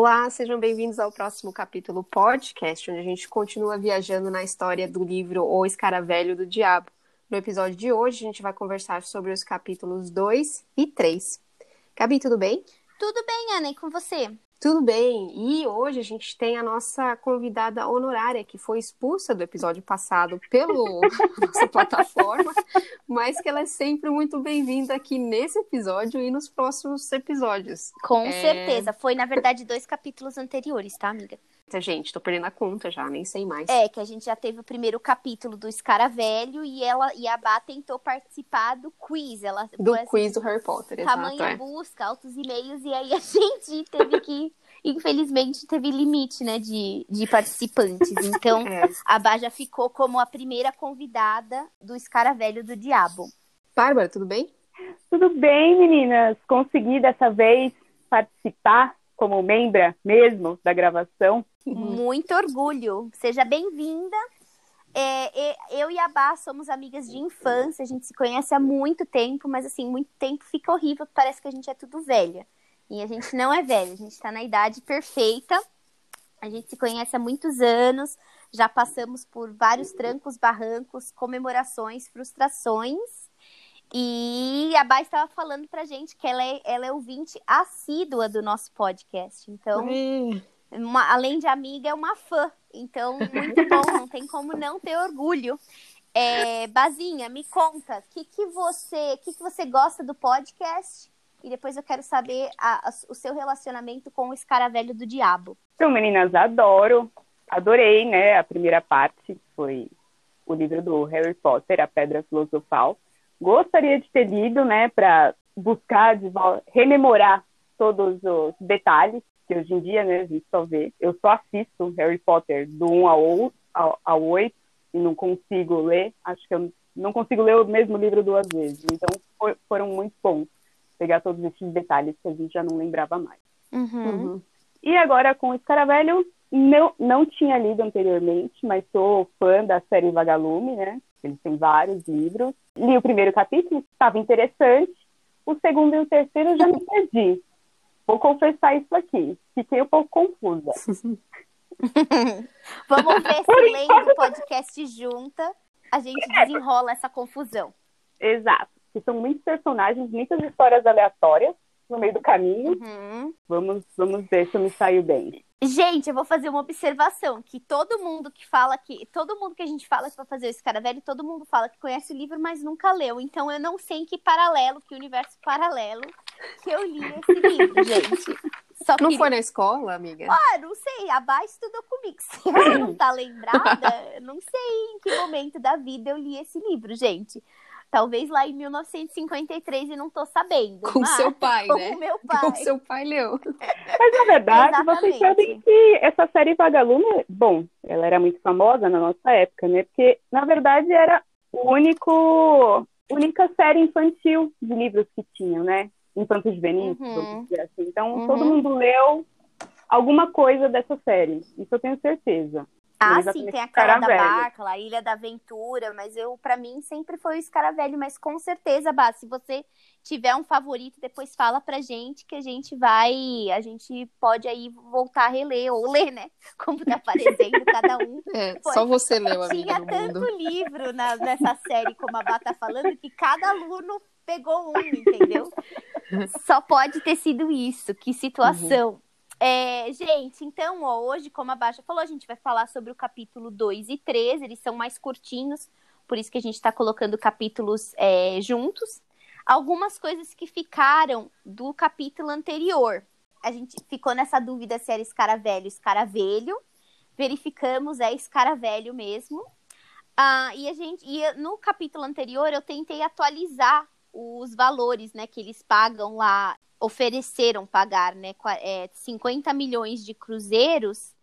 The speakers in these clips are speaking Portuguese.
Olá, sejam bem-vindos ao próximo capítulo podcast, onde a gente continua viajando na história do livro O Escaravelho do Diabo. No episódio de hoje, a gente vai conversar sobre os capítulos 2 e 3. Gabi, tudo bem? Tudo bem, Ana, e com você? Tudo bem, e hoje a gente tem a nossa convidada honorária, que foi expulsa do episódio passado pela nossa plataforma, mas que ela é sempre muito bem-vinda aqui nesse episódio e nos próximos episódios. Com é... certeza, foi na verdade dois capítulos anteriores, tá, amiga? Gente, tô perdendo a conta já, nem sei mais. É, que a gente já teve o primeiro capítulo do Escaravelho e ela e a Bá tentou participar do quiz. Ela, do assim, quiz do Harry Potter, tamanho exato. Tamanha é. busca, altos e-mails, e aí a gente teve que infelizmente teve limite, né, de, de participantes. Então, é. a Bá já ficou como a primeira convidada do Escaravelho do Diabo. Bárbara, tudo bem? Tudo bem, meninas. Consegui dessa vez participar como membra mesmo da gravação. Muito orgulho. Seja bem-vinda. É, eu e a Bá somos amigas de infância, a gente se conhece há muito tempo, mas assim, muito tempo fica horrível, parece que a gente é tudo velha. E a gente não é velho, a gente está na idade perfeita. A gente se conhece há muitos anos, já passamos por vários trancos, barrancos, comemorações, frustrações. E a Bá estava falando pra gente que ela é, ela é ouvinte assídua do nosso podcast. Então, uma, além de amiga, é uma fã. Então, muito bom, não tem como não ter orgulho. É, Bazinha, me conta, o que, que, você, que, que você gosta do podcast? e depois eu quero saber a, a, o seu relacionamento com o Escaravelho do Diabo. Então, meninas, adoro, adorei, né? A primeira parte foi o livro do Harry Potter, A Pedra Filosofal. Gostaria de ter lido, né, para buscar, de rememorar todos os detalhes que hoje em dia, né, a gente só vê. Eu só assisto Harry Potter do 1 ao, ao, ao 8 e não consigo ler. Acho que eu não consigo ler o mesmo livro duas vezes. Então, for, foram muito bons pegar todos esses detalhes que a gente já não lembrava mais. Uhum. Uhum. E agora com o Escaravelho, não, não tinha lido anteriormente, mas sou fã da série Vagalume, né? Eles têm vários livros. Li o primeiro capítulo, estava interessante. O segundo e o terceiro eu já me perdi. Vou confessar isso aqui. Fiquei um pouco confusa. Vamos ver se lendo o podcast junta, a gente desenrola essa confusão. Exato que são muitos personagens, muitas histórias aleatórias no meio do caminho. Uhum. Vamos, vamos ver se eu me saio bem. Gente, eu vou fazer uma observação, que todo mundo que fala que, todo mundo que a gente fala que vai fazer esse cara velho, todo mundo fala que conhece o livro, mas nunca leu. Então eu não sei em que paralelo, que universo paralelo que eu li esse livro, gente. Só não foi na escola, amiga? Ah, não sei. A Bá estudou comigo. Se ela não tá lembrada, não sei em que momento da vida eu li esse livro, gente. Talvez lá em 1953 e não tô sabendo. Com mas, seu pai, com né? Com meu pai. Com seu pai leu. Mas na verdade, Exatamente. vocês sabem que essa série Vagalume, bom, ela era muito famosa na nossa época, né? Porque na verdade era o único única série infantil de livros que tinham, né? Infantos juvenis, uhum. assim. Então uhum. todo mundo leu alguma coisa dessa série. Isso eu tenho certeza. Ah, sim, tem a cara da barca, a Ilha da Aventura, mas eu, para mim, sempre foi o Escaravelho, mas com certeza, Bá, se você tiver um favorito, depois fala pra gente que a gente vai, a gente pode aí voltar a reler, ou ler, né? Como tá aparecendo cada um. É, só você leu, amiga, Tinha tanto mundo. livro na, nessa série, como a Bá tá falando, que cada aluno pegou um, entendeu? Só pode ter sido isso, que situação. Uhum. É, gente, então, hoje, como a Baixa falou, a gente vai falar sobre o capítulo 2 e 3, eles são mais curtinhos, por isso que a gente está colocando capítulos é, juntos. Algumas coisas que ficaram do capítulo anterior. A gente ficou nessa dúvida se era escaravelho, escaravelho. Verificamos, é escaravelho mesmo. Ah, e a gente, e no capítulo anterior eu tentei atualizar os valores, né, que eles pagam lá ofereceram pagar né, é, 50 milhões de cruzeiros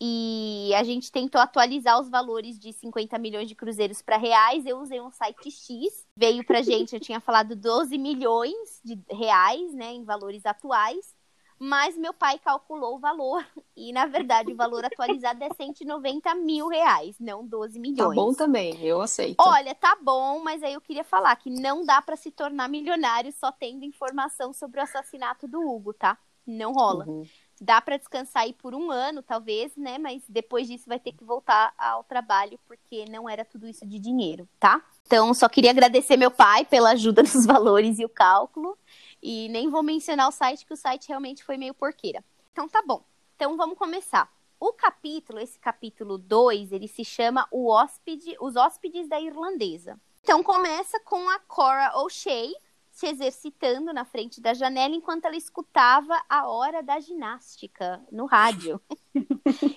e a gente tentou atualizar os valores de 50 milhões de cruzeiros para reais. Eu usei um site X, veio para gente, eu tinha falado 12 milhões de reais, né, em valores atuais mas meu pai calculou o valor e, na verdade, o valor atualizado é 190 mil reais, não 12 milhões. Tá bom também, eu aceito. Olha, tá bom, mas aí eu queria falar que não dá para se tornar milionário só tendo informação sobre o assassinato do Hugo, tá? Não rola. Uhum. dá para descansar aí por um ano, talvez, né? Mas depois disso vai ter que voltar ao trabalho, porque não era tudo isso de dinheiro, tá? Então, só queria agradecer meu pai pela ajuda nos valores e o cálculo. E nem vou mencionar o site, que o site realmente foi meio porqueira. Então, tá bom. Então, vamos começar. O capítulo, esse capítulo 2, ele se chama o hóspede, Os Hóspedes da Irlandesa. Então, começa com a Cora O'Shea, se exercitando na frente da janela enquanto ela escutava a hora da ginástica no rádio.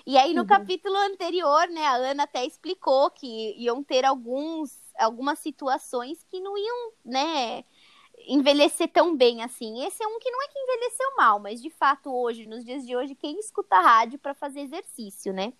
e aí no capítulo anterior, né, a Ana até explicou que iam ter alguns algumas situações que não iam, né, envelhecer tão bem assim. Esse é um que não é que envelheceu mal, mas de fato hoje, nos dias de hoje, quem escuta rádio para fazer exercício, né?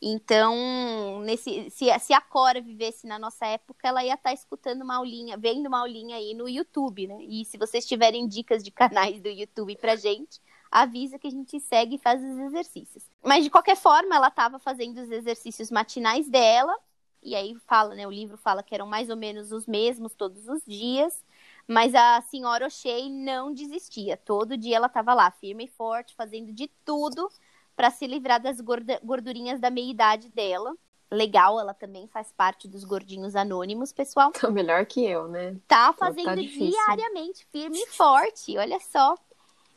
Então, nesse, se, se a Cora vivesse na nossa época, ela ia estar tá escutando uma aulinha, vendo uma aulinha aí no YouTube, né? E se vocês tiverem dicas de canais do YouTube pra gente, avisa que a gente segue e faz os exercícios. Mas de qualquer forma, ela estava fazendo os exercícios matinais dela, e aí fala, né? O livro fala que eram mais ou menos os mesmos todos os dias. Mas a senhora O'Shea não desistia. Todo dia ela estava lá, firme e forte, fazendo de tudo para se livrar das gordurinhas da meia-idade dela. Legal, ela também faz parte dos gordinhos anônimos, pessoal. Tá melhor que eu, né? Tá fazendo tá diariamente, firme e forte, olha só.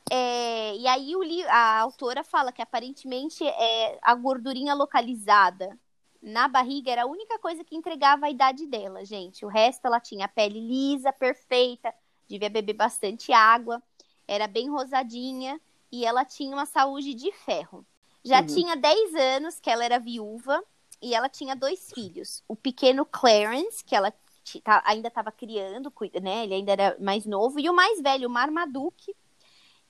É, e aí a autora fala que aparentemente é a gordurinha localizada na barriga era a única coisa que entregava a idade dela, gente. O resto ela tinha a pele lisa, perfeita, devia beber bastante água, era bem rosadinha e ela tinha uma saúde de ferro. Já uhum. tinha 10 anos que ela era viúva e ela tinha dois filhos. O pequeno Clarence, que ela tá, ainda estava criando, né? Ele ainda era mais novo. E o mais velho, o Marmaduke,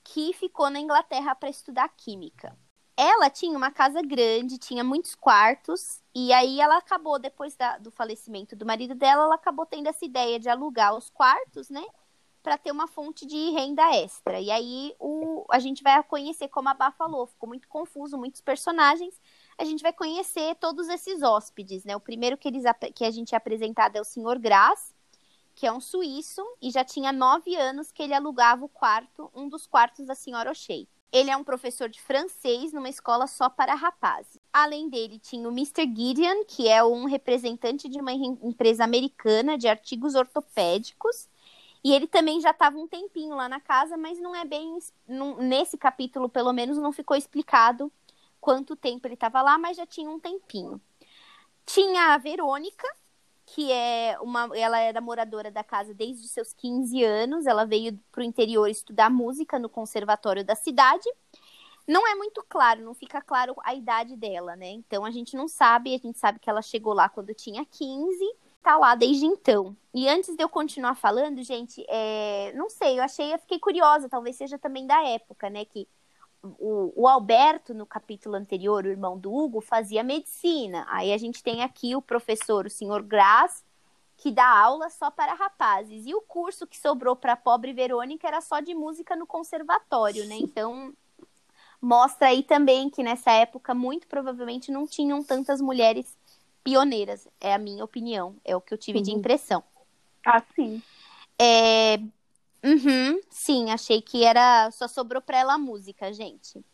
que ficou na Inglaterra para estudar química. Ela tinha uma casa grande, tinha muitos quartos, e aí ela acabou, depois da, do falecimento do marido dela, ela acabou tendo essa ideia de alugar os quartos, né? para ter uma fonte de renda extra. E aí o, a gente vai conhecer, como a Bá falou, ficou muito confuso, muitos personagens. A gente vai conhecer todos esses hóspedes, né? O primeiro que, eles, que a gente é apresentado é o Sr. Grass, que é um suíço, e já tinha nove anos que ele alugava o quarto, um dos quartos da senhora O'Shea. Ele é um professor de francês numa escola só para rapazes. Além dele, tinha o Mr. Gideon, que é um representante de uma empresa americana de artigos ortopédicos, e ele também já estava um tempinho lá na casa, mas não é bem. Não, nesse capítulo, pelo menos, não ficou explicado quanto tempo ele estava lá, mas já tinha um tempinho. Tinha a Verônica, que é uma. Ela era moradora da casa desde seus 15 anos. Ela veio para o interior estudar música no conservatório da cidade. Não é muito claro, não fica claro a idade dela, né? Então a gente não sabe, a gente sabe que ela chegou lá quando tinha 15 tá lá desde então. E antes de eu continuar falando, gente, é... não sei, eu achei, eu fiquei curiosa, talvez seja também da época, né? Que o, o, Alberto, no capítulo anterior, o irmão do Hugo, fazia medicina. Aí a gente tem aqui o professor, o senhor Graz, que dá aula só para rapazes. E o curso que sobrou para a pobre Verônica era só de música no conservatório, né? Então, mostra aí também que nessa época, muito provavelmente, não tinham tantas mulheres pioneiras, é a minha opinião, é o que eu tive uhum. de impressão. Ah, sim. É... Uhum, sim, achei que era. Só sobrou pra ela a música, gente.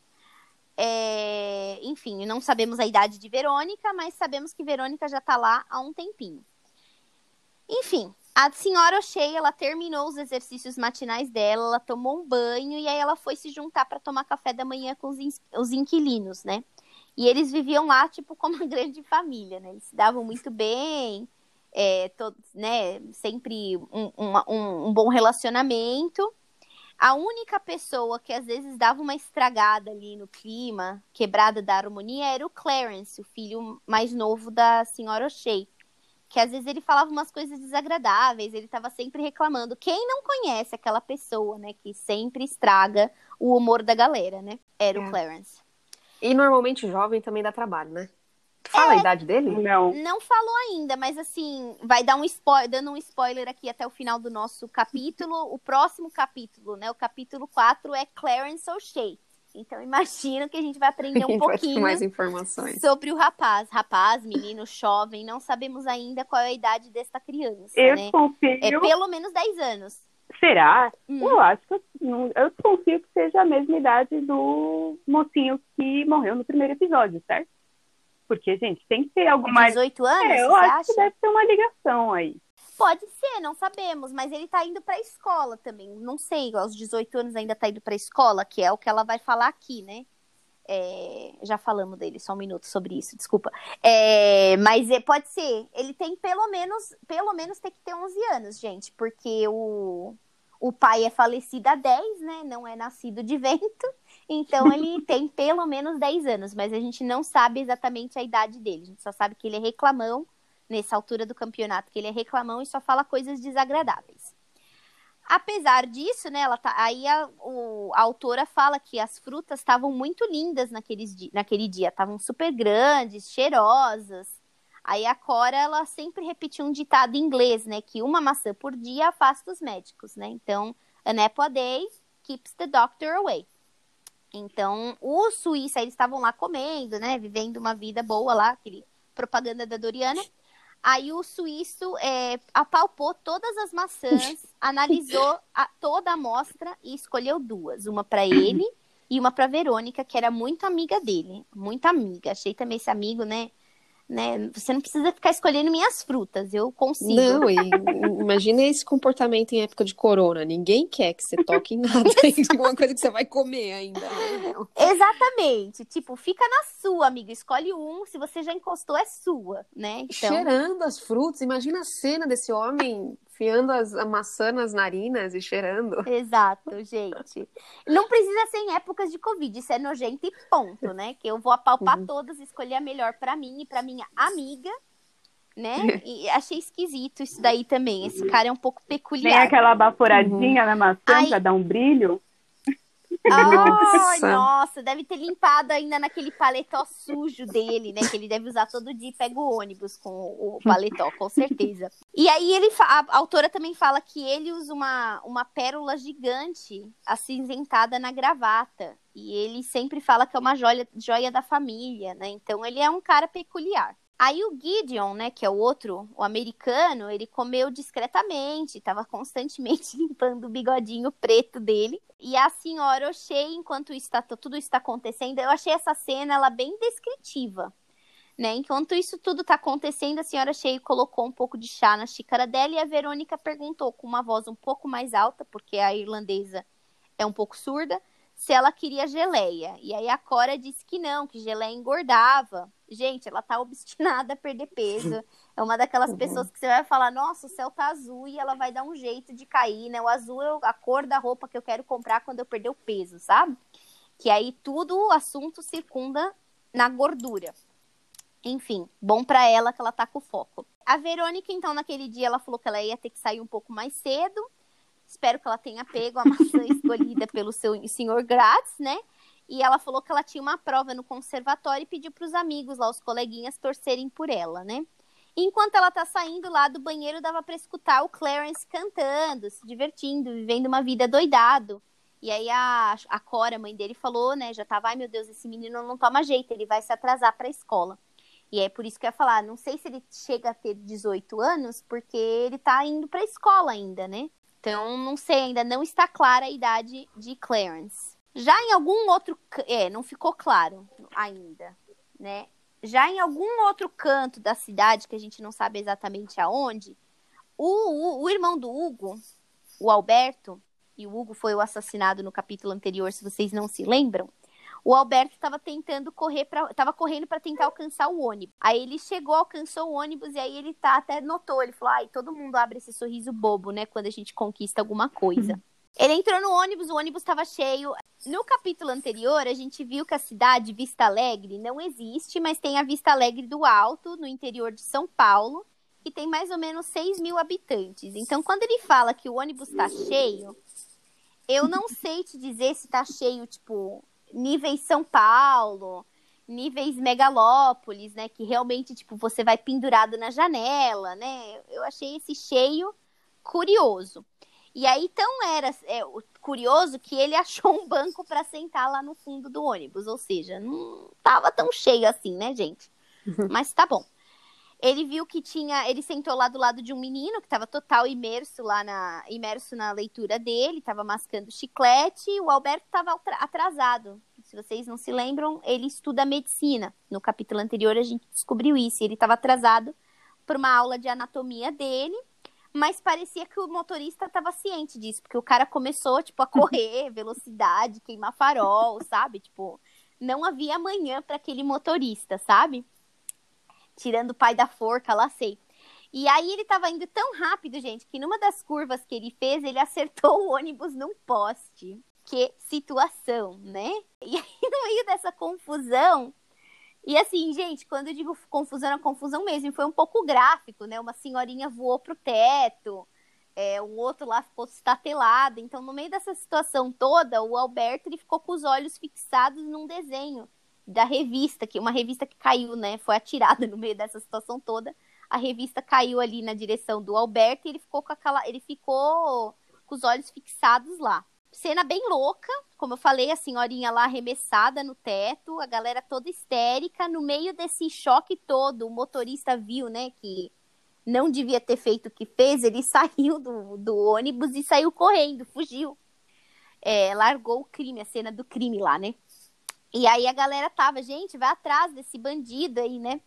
É... Enfim, não sabemos a idade de Verônica, mas sabemos que Verônica já tá lá há um tempinho. Enfim, a senhora O'Shea, ela terminou os exercícios matinais dela, ela tomou um banho e aí ela foi se juntar para tomar café da manhã com os, in os inquilinos, né? E eles viviam lá, tipo, como uma grande família, né? Eles se davam muito bem, é, todos, né? Sempre um, um, um bom relacionamento. A única pessoa que às vezes dava uma estragada ali no clima, quebrada da harmonia, era o Clarence, o filho mais novo da senhora O'Shea. Que às vezes ele falava umas coisas desagradáveis, ele estava sempre reclamando. Quem não conhece aquela pessoa, né, que sempre estraga o humor da galera, né? Era é. o Clarence. E normalmente jovem também dá trabalho, né? Fala é, a idade dele? Não. Não falou ainda, mas assim, vai dar um spoiler, dando um spoiler aqui até o final do nosso capítulo. O próximo capítulo, né? O capítulo 4 é Clarence O'Shea. Então imagino que a gente vai aprender um pouquinho mais informações sobre o rapaz. Rapaz, menino, jovem, não sabemos ainda qual é a idade desta criança. Eu né? confio. É pelo menos 10 anos. Será? Hum. Eu acho que eu, eu confio que seja a mesma idade do mocinho que morreu no primeiro episódio, certo? Porque, gente, tem que ter alguma. 18 anos? É, eu acho acha? que deve ter uma ligação aí. Pode ser, não sabemos, mas ele tá indo pra escola também. Não sei, aos 18 anos ainda tá indo pra escola, que é o que ela vai falar aqui, né? É, já falamos dele, só um minuto sobre isso, desculpa. É, mas é, pode ser, ele tem pelo menos, pelo menos tem que ter 11 anos, gente, porque o, o pai é falecido há 10, né? Não é nascido de vento. Então ele tem pelo menos 10 anos, mas a gente não sabe exatamente a idade dele. A gente só sabe que ele é reclamão nessa altura do campeonato, que ele é reclamão e só fala coisas desagradáveis. Apesar disso, né, ela tá, aí a, o, a autora fala que as frutas estavam muito lindas naqueles, naquele dia, estavam super grandes, cheirosas. Aí a Cora, ela sempre repetia um ditado em inglês, né, que uma maçã por dia afasta os médicos, né? Então, an apple a day keeps the doctor away. Então, os suíços, eles estavam lá comendo, né, vivendo uma vida boa lá, aquele propaganda da Doriana. Aí o suíço é, apalpou todas as maçãs, analisou a, toda a amostra e escolheu duas, uma para ele e uma para Verônica, que era muito amiga dele, muito amiga. Achei também esse amigo, né? Né? Você não precisa ficar escolhendo minhas frutas, eu consigo. Não, e imagina esse comportamento em época de corona. Ninguém quer que você toque em nada, alguma coisa que você vai comer ainda. Né? Exatamente. Tipo, fica na sua, amiga. Escolhe um, se você já encostou, é sua, né? Então... Cheirando as frutas, imagina a cena desse homem enfiando as, a maçã nas narinas e cheirando. Exato, gente. Não precisa ser em épocas de Covid, isso é nojento e ponto, né? Que eu vou apalpar uhum. todas, escolher a melhor para mim e para minha amiga, né? E achei esquisito isso daí também. Esse cara é um pouco peculiar. Tem aquela baforadinha uhum. na maçã Aí... pra dar um brilho. Ai, nossa, deve ter limpado ainda naquele paletó sujo dele, né? Que ele deve usar todo dia e pega o ônibus com o paletó, com certeza. E aí ele a autora também fala que ele usa uma, uma pérola gigante acinzentada na gravata. E ele sempre fala que é uma joia, joia da família, né? Então ele é um cara peculiar. Aí o Gideon, né, que é o outro, o americano, ele comeu discretamente, estava constantemente limpando o bigodinho preto dele. E a senhora O'Shea, enquanto isso tá, tudo está acontecendo, eu achei essa cena ela bem descritiva. Né? Enquanto isso tudo está acontecendo, a senhora Shea colocou um pouco de chá na xícara dela e a Verônica perguntou com uma voz um pouco mais alta, porque a irlandesa é um pouco surda, se ela queria geleia. E aí a Cora disse que não, que geleia engordava. Gente, ela tá obstinada a perder peso. É uma daquelas uhum. pessoas que você vai falar, nossa, o céu tá azul e ela vai dar um jeito de cair, né? O azul é a cor da roupa que eu quero comprar quando eu perder o peso, sabe? Que aí tudo o assunto circunda na gordura. Enfim, bom para ela que ela tá com foco. A Verônica, então, naquele dia, ela falou que ela ia ter que sair um pouco mais cedo Espero que ela tenha pego a maçã escolhida pelo seu senhor Gratz, né? E ela falou que ela tinha uma prova no conservatório e pediu para os amigos lá, os coleguinhas, torcerem por ela, né? Enquanto ela tá saindo lá do banheiro, dava para escutar o Clarence cantando, se divertindo, vivendo uma vida doidado. E aí a, a Cora, mãe dele, falou, né? Já tava, ai meu Deus, esse menino não toma jeito, ele vai se atrasar para a escola. E é por isso que eu ia falar, não sei se ele chega a ter 18 anos, porque ele tá indo para a escola ainda, né? Então, não sei, ainda não está clara a idade de Clarence. Já em algum outro. É, não ficou claro ainda, né? Já em algum outro canto da cidade, que a gente não sabe exatamente aonde, o, o, o irmão do Hugo, o Alberto, e o Hugo foi o assassinado no capítulo anterior, se vocês não se lembram, o Alberto estava tentando correr para estava correndo para tentar alcançar o ônibus. Aí ele chegou, alcançou o ônibus e aí ele tá até notou, ele falou: "Ai, todo mundo abre esse sorriso bobo, né, quando a gente conquista alguma coisa". Ele entrou no ônibus, o ônibus estava cheio. No capítulo anterior, a gente viu que a cidade Vista Alegre não existe, mas tem a Vista Alegre do Alto, no interior de São Paulo, que tem mais ou menos 6 mil habitantes. Então, quando ele fala que o ônibus está cheio, eu não sei te dizer se está cheio, tipo, níveis São Paulo, níveis megalópolis, né? Que realmente, tipo, você vai pendurado na janela, né? Eu achei esse cheio curioso. E aí, tão era é, curioso que ele achou um banco para sentar lá no fundo do ônibus. Ou seja, não tava tão cheio assim, né, gente? Mas tá bom. Ele viu que tinha. Ele sentou lá do lado de um menino que estava total imerso lá na. imerso na leitura dele, estava mascando chiclete, e o Alberto estava atrasado. Se vocês não se lembram, ele estuda medicina. No capítulo anterior a gente descobriu isso. Ele estava atrasado para uma aula de anatomia dele, mas parecia que o motorista estava ciente disso, porque o cara começou, tipo, a correr, velocidade, queimar farol, sabe? Tipo, não havia amanhã para aquele motorista, sabe? Tirando o pai da forca, lá sei. E aí ele tava indo tão rápido, gente, que numa das curvas que ele fez, ele acertou o ônibus num poste. Que situação, né? E aí, no meio dessa confusão, e assim, gente, quando eu digo confusão, é confusão mesmo. Foi um pouco gráfico, né? Uma senhorinha voou pro teto, é, um outro lá ficou estatelado. Então, no meio dessa situação toda, o Alberto ele ficou com os olhos fixados num desenho da revista, que uma revista que caiu, né? Foi atirada no meio dessa situação toda. A revista caiu ali na direção do Alberto e ele ficou com aquela, ele ficou com os olhos fixados lá. Cena bem louca, como eu falei, a senhorinha lá arremessada no teto, a galera toda histérica. No meio desse choque todo, o motorista viu, né, que não devia ter feito o que fez, ele saiu do, do ônibus e saiu correndo, fugiu. É, largou o crime, a cena do crime lá, né? E aí a galera tava, gente, vai atrás desse bandido aí, né?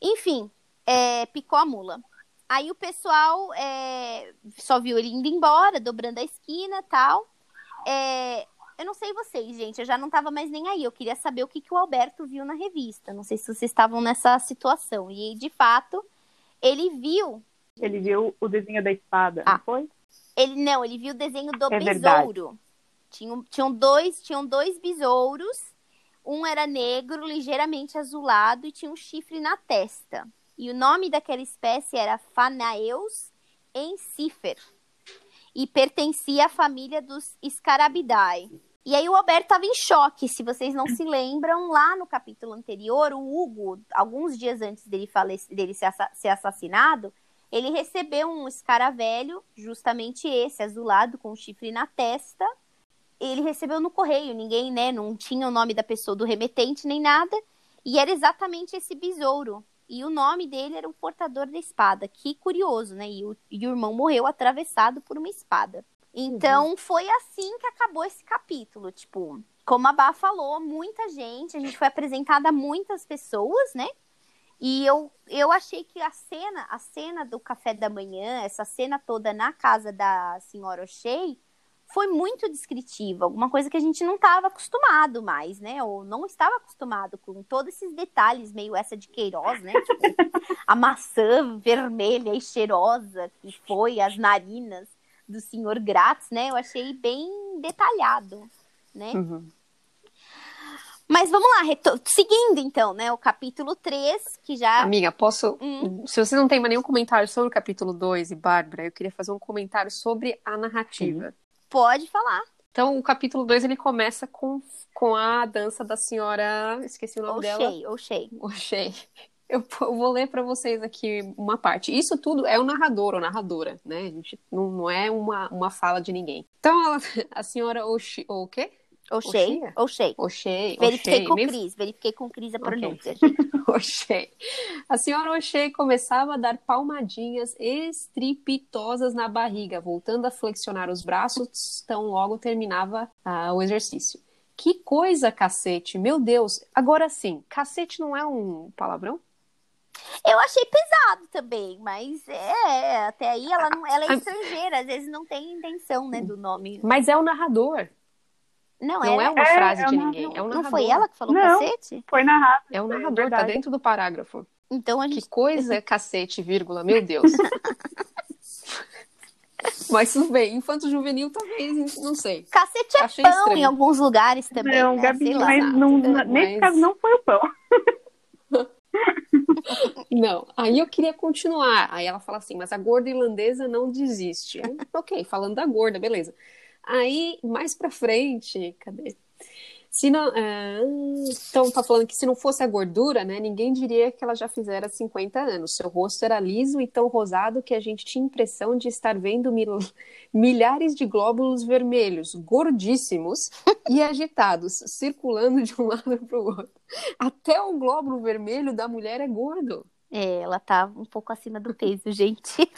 Enfim, é, picou a mula. Aí o pessoal é, só viu ele indo embora, dobrando a esquina tal. É, eu não sei vocês, gente, eu já não tava mais nem aí. Eu queria saber o que, que o Alberto viu na revista. Não sei se vocês estavam nessa situação. E, de fato, ele viu. Ele viu o desenho da espada, ah, não foi? Ele não, ele viu o desenho do é besouro. Tinham, tinham, dois, tinham dois besouros. Um era negro, ligeiramente azulado, e tinha um chifre na testa. E o nome daquela espécie era Phanaeus encifer e pertencia à família dos Scarabidae. E aí o Alberto estava em choque, se vocês não se lembram, lá no capítulo anterior, o Hugo, alguns dias antes dele, falece, dele ser, ser assassinado, ele recebeu um escaravelho, justamente esse, azulado, com um chifre na testa. Ele recebeu no correio, ninguém, né, não tinha o nome da pessoa do remetente nem nada, e era exatamente esse besouro. E o nome dele era o portador da espada. Que curioso, né? E o, e o irmão morreu atravessado por uma espada. Então uhum. foi assim que acabou esse capítulo. Tipo, como a Bá falou, muita gente, a gente foi apresentada a muitas pessoas, né? E eu, eu achei que a cena, a cena do café da manhã, essa cena toda na casa da senhora O'Shea, foi muito descritiva, alguma coisa que a gente não estava acostumado mais, né? Ou não estava acostumado com todos esses detalhes, meio essa de Queiroz, né? Tipo, a maçã vermelha e cheirosa que foi, as narinas do senhor Grátis, né? Eu achei bem detalhado, né? Uhum. Mas vamos lá, seguindo então, né? O capítulo 3, que já. Amiga, posso. Hum. Se você não tem mais nenhum comentário sobre o capítulo 2 e Bárbara, eu queria fazer um comentário sobre a narrativa. Sim. Pode falar. Então, o capítulo 2 ele começa com, com a dança da senhora. Esqueci o nome O'Shea, dela. O'Shea. O'Shea. Eu, eu vou ler para vocês aqui uma parte. Isso tudo é o narrador ou narradora, né? A gente não, não é uma, uma fala de ninguém. Então, ela, a senhora O'Shea. O quê? O'Shea. O'Shea. O'Shea. Verifiquei com Cris. Verifiquei com Cris a pronúncia. O'Shea. A senhora O'Shea começava a dar palmadinhas estripitosas na barriga, voltando a flexionar os braços, tão logo terminava uh, o exercício. Que coisa, cacete! Meu Deus! Agora sim, cacete não é um palavrão? Eu achei pesado também, mas é, até aí ela, não, ela é estrangeira, às vezes não tem intenção, né, do nome. Mas é o narrador. Não, não é, é uma frase é, de ninguém. É um não foi ela que falou não, cacete? Foi narrado. É o narrador, tá dentro do parágrafo. Então a gente... Que coisa, cacete, vírgula, meu Deus. Mas tudo bem, infanto juvenil talvez, não sei. Cacete é Achei pão estranho. em alguns lugares também. Não, né? Gabi, mas não, mas... nesse caso não foi o pão. Não, aí eu queria continuar. Aí ela fala assim, mas a gorda irlandesa não desiste. Aí, ok, falando da gorda, beleza. Aí, mais pra frente, cadê? Se não, é, então tá falando que se não fosse a gordura, né, ninguém diria que ela já fizera 50 anos. Seu rosto era liso e tão rosado que a gente tinha impressão de estar vendo mil, milhares de glóbulos vermelhos, gordíssimos e agitados, circulando de um lado para o outro. Até o glóbulo vermelho da mulher é gordo. É, ela tá um pouco acima do peso, gente.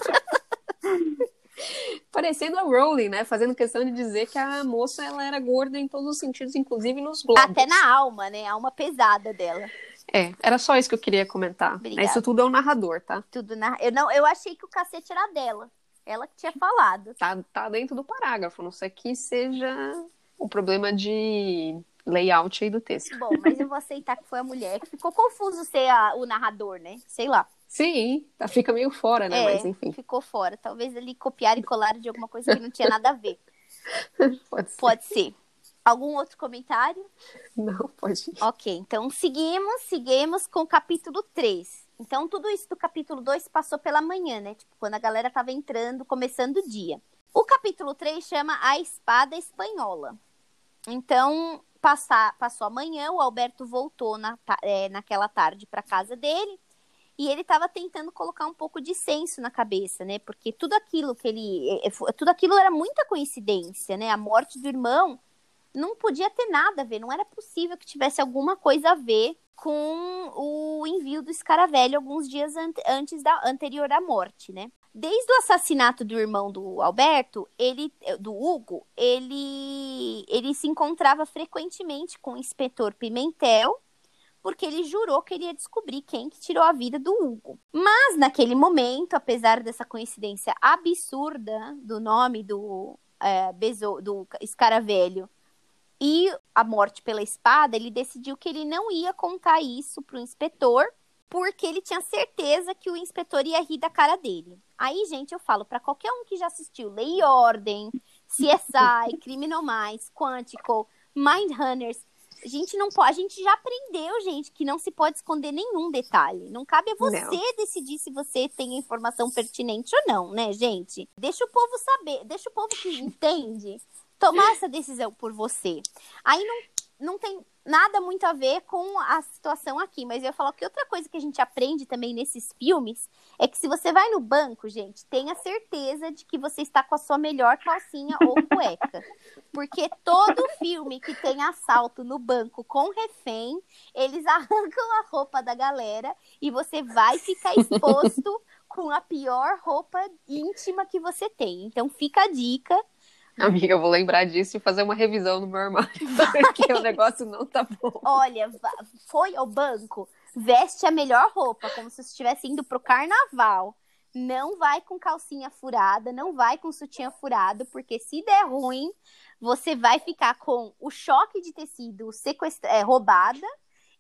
Parecendo a Rowling, né? Fazendo questão de dizer que a moça ela era gorda em todos os sentidos, inclusive nos globos. Até na alma, né? A alma pesada dela. É, era só isso que eu queria comentar. Obrigada. Isso tudo é um narrador, tá? Tudo na... eu, não, eu achei que o cacete era dela. Ela que tinha falado. Tá, tá dentro do parágrafo, não sei que seja o problema de layout aí do texto. Bom, mas eu vou aceitar que foi a mulher que ficou confuso ser a- o narrador, né? Sei lá. Sim, tá, fica meio fora, né? É, Mas enfim, ficou fora. Talvez ali copiaram e colaram de alguma coisa que não tinha nada a ver. pode ser. Pode ser. Algum outro comentário? Não, pode. Ok, então seguimos, seguimos com o capítulo 3. Então, tudo isso do capítulo 2 passou pela manhã, né? Tipo, quando a galera tava entrando, começando o dia. O capítulo 3 chama A Espada Espanhola. Então, passar, passou a manhã, o Alberto voltou na, é, naquela tarde para casa dele. E ele estava tentando colocar um pouco de senso na cabeça, né? Porque tudo aquilo que ele. é, é, Tudo aquilo era muita coincidência, né? A morte do irmão não podia ter nada a ver, não era possível que tivesse alguma coisa a ver com o envio do escaravelho alguns dias ante- antes da anterior à morte, né? Desde o assassinato do irmão do Alberto, ele do Hugo, ele ele se encontrava frequentemente com o inspetor Pimentel, porque ele jurou que ele ia descobrir quem que tirou a vida do Hugo. Mas naquele momento, apesar dessa coincidência absurda do nome do é, beso- do escaravelho e a morte pela espada, ele decidiu que ele não ia contar isso pro inspetor, porque ele tinha certeza que o inspetor ia rir da cara dele. Aí, gente, eu falo para qualquer um que já assistiu Lei e Ordem, CSI, Criminal Minds, Quantico, Mindhunters, a gente não pode, a gente já aprendeu, gente, que não se pode esconder nenhum detalhe. Não cabe a você Não. decidir se você tem a informação pertinente ou não, né, gente? Deixa o povo saber, deixa o povo que entende tomar essa decisão por você. Aí não, não tem nada muito a ver com a situação aqui, mas eu ia falar que outra coisa que a gente aprende também nesses filmes é que se você vai no banco, gente, tenha certeza de que você está com a sua melhor calcinha ou cueca. Porque todo filme que tem assalto no banco com refém, eles arrancam a roupa da galera e você vai ficar exposto com a pior roupa íntima que você tem. Então fica a dica. Amiga, eu vou lembrar disso e fazer uma revisão no meu armário, porque o negócio não tá bom. Olha, foi ao banco, veste a melhor roupa, como se estivesse indo pro carnaval. Não vai com calcinha furada, não vai com sutiã furado, porque se der ruim, você vai ficar com o choque de ter sido sequestra- é, roubada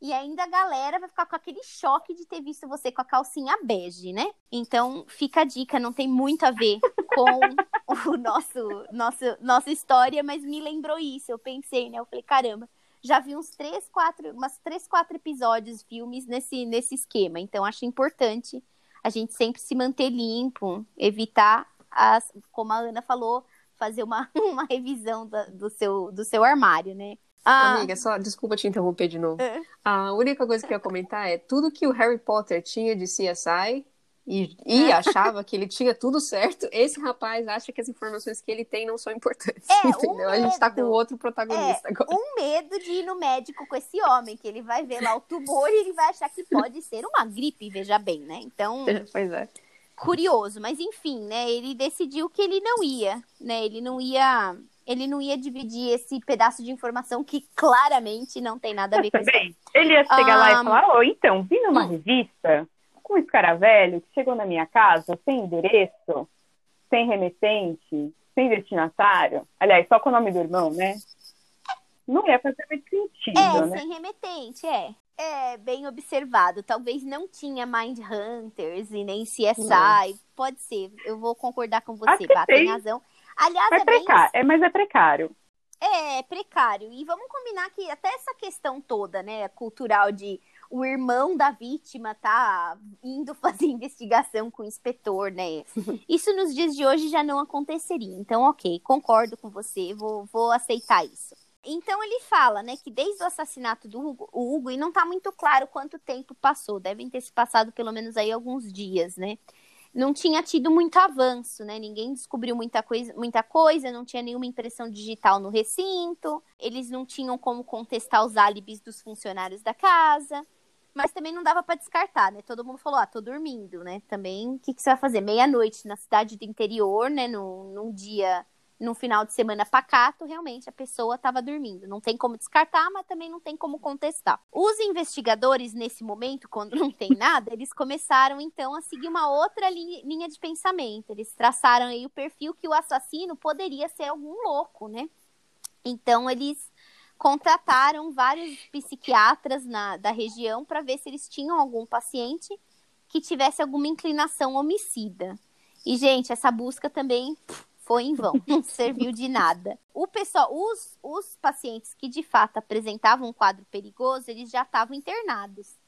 e ainda a galera vai ficar com aquele choque de ter visto você com a calcinha bege, né? Então, fica a dica, não tem muito a ver com o nosso, nosso nossa história, mas me lembrou isso. Eu pensei, né? Eu falei, caramba, já vi uns três, quatro, umas três, quatro episódios, filmes nesse, nesse esquema. Então, acho importante a gente sempre se manter limpo, evitar as, como a Ana falou, fazer uma, uma revisão da- do, seu, do seu armário, né? Ah, Amiga, só desculpa te interromper de novo. É. A única coisa que eu ia comentar é tudo que o Harry Potter tinha de CSI e, e achava que ele tinha tudo certo, esse rapaz acha que as informações que ele tem não são importantes. É, um entendeu? A gente tá com medo. outro protagonista agora. um medo de ir no médico com esse homem, que ele vai ver lá o tumor e ele vai achar que pode ser uma gripe, veja bem, né? Então, Pois é. curioso, mas enfim, né? Ele decidiu que ele não ia, né? Ele não ia, ele não ia dividir esse pedaço de informação que claramente não tem nada a ver com isso. Ele ia chegar lá Ah, e falar, ô, então, vi numa hum. revista um escaravelho que chegou na minha casa sem endereço, sem remetente, sem destinatário. Aliás, só com o nome do irmão, né? Não ia fazer muito sentido, É, né? sem remetente, é. É, bem observado. Talvez não tinha Mind Hunters e nem CSI. Pode ser. Eu vou concordar com você, Bá, tem razão. Aliás, É é bem é, mas é precário. É, precário. E vamos combinar que até essa questão toda, né, cultural de o irmão da vítima tá indo fazer investigação com o inspetor, né? Isso nos dias de hoje já não aconteceria. Então, ok, concordo com você, vou, vou aceitar isso. Então ele fala, né, que desde o assassinato do Hugo, o Hugo, e não tá muito claro quanto tempo passou, devem ter se passado pelo menos aí alguns dias, né? Não tinha tido muito avanço, né? Ninguém descobriu muita coisa, muita coisa, não tinha nenhuma impressão digital no recinto, eles não tinham como contestar os álibis dos funcionários da casa. Mas também não dava para descartar, né? Todo mundo falou, ah, tô dormindo, né? Também, o que, que você vai fazer? Meia-noite na cidade do interior, né? Num, num dia, num final de semana pacato, realmente a pessoa estava dormindo. Não tem como descartar, mas também não tem como contestar. Os investigadores, nesse momento, quando não tem nada, eles começaram, então, a seguir uma outra linha, de pensamento. Eles traçaram aí o perfil que o assassino poderia ser algum louco, né? Então, eles contrataram vários psiquiatras na, da região para ver se eles tinham algum paciente que tivesse alguma inclinação homicida. E, gente, essa busca também foi em vão, não serviu de nada. O pessoal, os, os pacientes que de fato apresentavam um quadro perigoso, eles já estavam internados.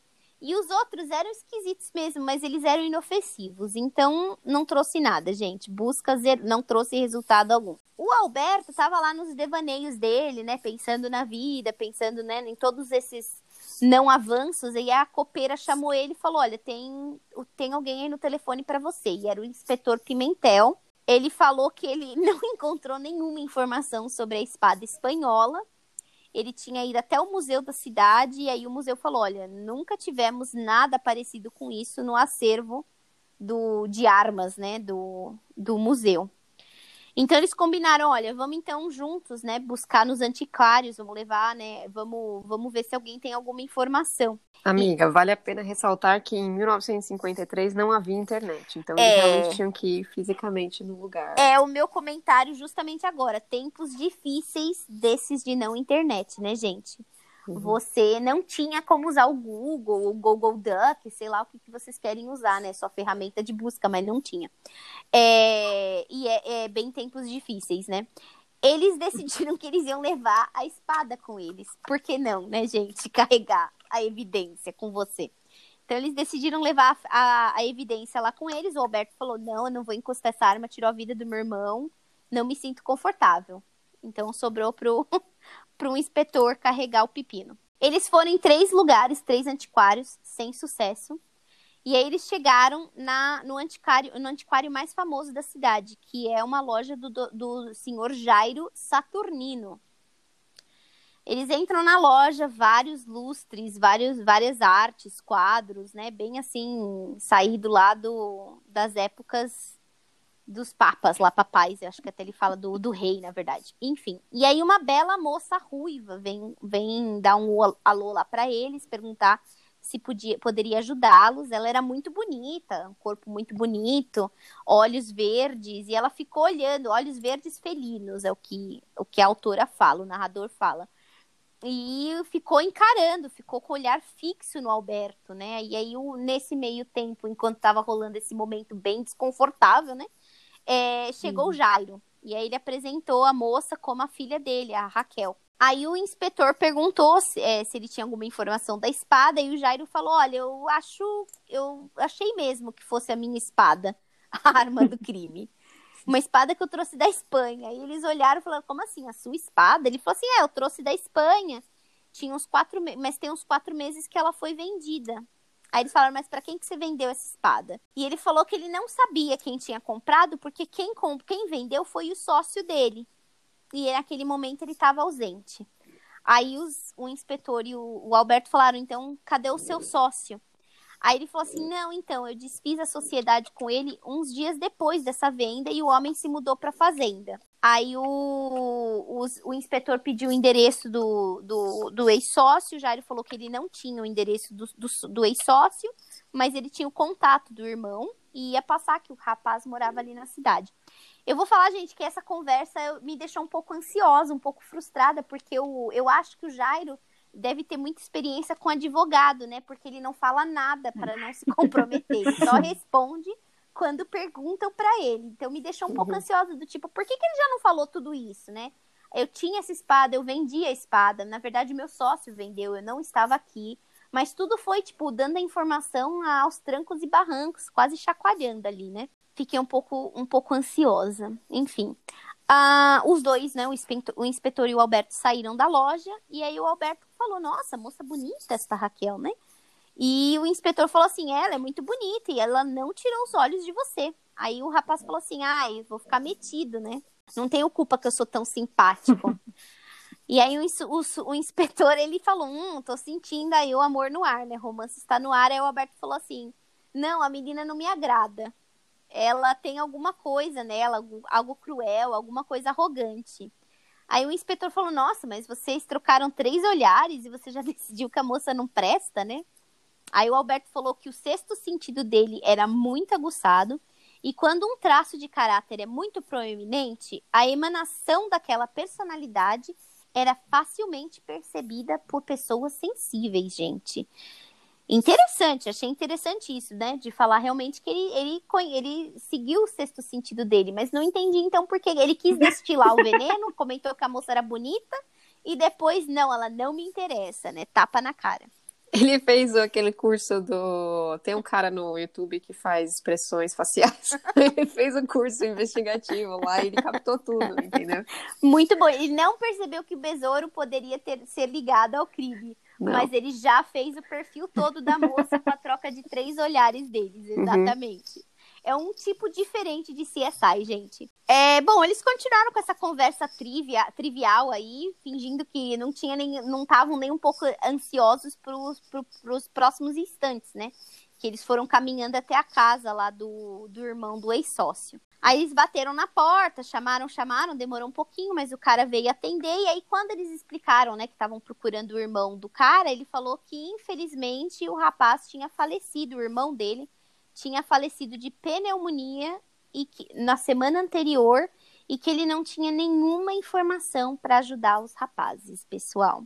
E os outros eram esquisitos mesmo, mas eles eram inofensivos. Então, não trouxe nada, gente. Busca não trouxe resultado algum. O Alberto estava lá nos devaneios dele, né? Pensando na vida, pensando né, em todos esses não avanços. E a copeira chamou ele e falou: Olha, tem, tem alguém aí no telefone para você. E era o inspetor Pimentel. Ele falou que ele não encontrou nenhuma informação sobre a espada espanhola ele tinha ido até o museu da cidade e aí o museu falou: olha, nunca tivemos nada parecido com isso no acervo do, de armas, né, do, do museu. Então eles combinaram, olha, vamos então juntos, né, buscar nos antiquários, vamos levar, né, vamos, vamos ver se alguém tem alguma informação. Amiga, e... vale a pena ressaltar que em 1953 não havia internet, então é... eles realmente tinham que ir fisicamente no lugar. É o meu comentário justamente agora, tempos difíceis desses de não internet, né, gente? Uhum. Você não tinha como usar o Google, o Google Duck, sei lá o que, que vocês querem usar, né? Sua ferramenta de busca, mas não tinha. É... E é, é bem tempos difíceis, né? Eles decidiram que eles iam levar a espada com eles. Por que não, né, gente? Carregar a evidência com você. Então eles decidiram levar a, a, evidência lá com eles. O Alberto falou: não, eu não vou encostar essa arma, tirou a vida do meu irmão, não me sinto confortável. Então sobrou pro, para um inspetor carregar o pepino. Eles foram em três lugares, três antiquários, sem sucesso. E aí eles chegaram na, no, antiquário, no antiquário mais famoso da cidade, que é uma loja do, do, do senhor Jairo Saturnino. Eles entram na loja, vários lustres, vários, várias artes, quadros, né? Bem assim, lá do, das épocas dos papas lá, papais, eu acho que até ele fala do, do rei, na verdade. Enfim. E aí uma bela moça ruiva vem, vem dar um alô lá para eles, perguntar se podia, poderia ajudá-los. Ela era muito bonita, um corpo muito bonito, olhos verdes, e ela ficou olhando, olhos verdes felinos, é o que, o que a autora fala, o narrador fala. E ficou encarando, ficou com o olhar fixo no Alberto, né? E aí, nesse meio tempo, enquanto estava rolando esse momento bem desconfortável, né? É, chegou uhum. o Jairo. E aí ele apresentou a moça como a filha dele, a Raquel. Aí o inspetor perguntou se, é, se, ele tinha alguma informação da espada e o Jairo falou: "Olha, eu acho, eu achei mesmo que fosse a minha espada, a arma do crime. Uma espada que eu trouxe da Espanha". E eles olharam e falaram: "Como assim, a sua espada?". Ele falou assim: "É, eu trouxe da Espanha. Tinha uns quatro, mas tem uns quatro meses que ela foi vendida". Aí eles falaram, mas para quem que você vendeu essa espada? E ele falou que ele não sabia quem tinha comprado, porque quem, comp... quem vendeu foi o sócio dele. E naquele momento ele estava ausente. Aí os, o inspetor e o, o Alberto falaram, então, cadê o seu sócio? Aí ele falou assim: não, então, eu desfiz a sociedade com ele uns dias depois dessa venda e o homem se mudou para a fazenda. Aí o, o, o, inspetor pediu o endereço do, do, do ex-sócio, já ele falou que ele não tinha o endereço do, do, do ex-sócio, mas ele tinha o contato do irmão e ia passar que o rapaz morava ali na cidade. Eu vou falar, gente, que essa conversa me deixou um pouco ansiosa, um pouco frustrada, porque eu, eu acho que o Jairo deve ter muita experiência com advogado, né? Porque ele não fala nada para não se comprometer, ele só responde quando perguntam para ele. Então me deixou um pouco uhum. ansiosa do tipo, por que, que ele já não falou tudo isso, né? Eu tinha essa espada, eu vendi a espada. Na verdade, meu sócio vendeu, eu não estava aqui. Mas tudo foi, tipo, dando a informação aos trancos e barrancos, quase chacoalhando ali, né? Fiquei um pouco, um pouco ansiosa. Enfim. Ah, os dois, né, o inspetor, o inspetor e o Alberto saíram da loja, e aí o Alberto falou, nossa, moça bonita essa Raquel, né? E o inspetor falou assim, ela é muito bonita, e ela não tirou os olhos de você. Aí o rapaz falou assim, ai, vou ficar metido, né? Não tenho culpa que eu sou tão simpático. E aí o, o, o, inspetor, ele falou, hum, tô sentindo aí o amor no ar, né? Romance está no ar. Aí o Alberto falou assim, não, a menina não me agrada. Ela tem alguma coisa nela, algo cruel, alguma coisa arrogante. Aí o inspetor falou, nossa, mas vocês trocaram três olhares e você já decidiu que a moça não presta, né? Aí o Alberto falou que o sexto sentido dele era muito aguçado e quando um traço de caráter é muito proeminente, a emanação daquela personalidade era facilmente percebida por pessoas sensíveis, gente. Interessante, achei interessante isso, né? De falar realmente que ele, ele, ele seguiu o sexto sentido dele, mas não entendi então porque ele quis destilar o veneno, comentou que a moça era bonita e depois, não, ela não me interessa, né? Tapa na cara. Ele fez aquele curso do. Tem um cara no YouTube que faz expressões faciais. ele fez um curso investigativo lá e ele captou tudo, entendeu? Muito bom. Ele não percebeu que o besouro poderia ter, ser ligado ao crime. Não. Mas ele já fez o perfil todo da moça com a troca de três olhares deles, uhum. exatamente. Uhum. É um tipo diferente de CSI, gente. É, bom, eles continuaram com essa conversa trivia, trivial aí, fingindo que não tinha nem, não estavam nem um pouco ansiosos para os próximos instantes, né? Que eles foram caminhando até a casa lá do, do irmão do ex-sócio. Aí eles bateram na porta, chamaram, chamaram, demorou um pouquinho, mas o cara veio atender. E aí, quando eles explicaram, né, que estavam procurando o irmão do cara, ele falou que, infelizmente, o rapaz tinha falecido, o irmão dele tinha falecido de pneumonia e que, na semana anterior e que ele não tinha nenhuma informação para ajudar os rapazes, pessoal.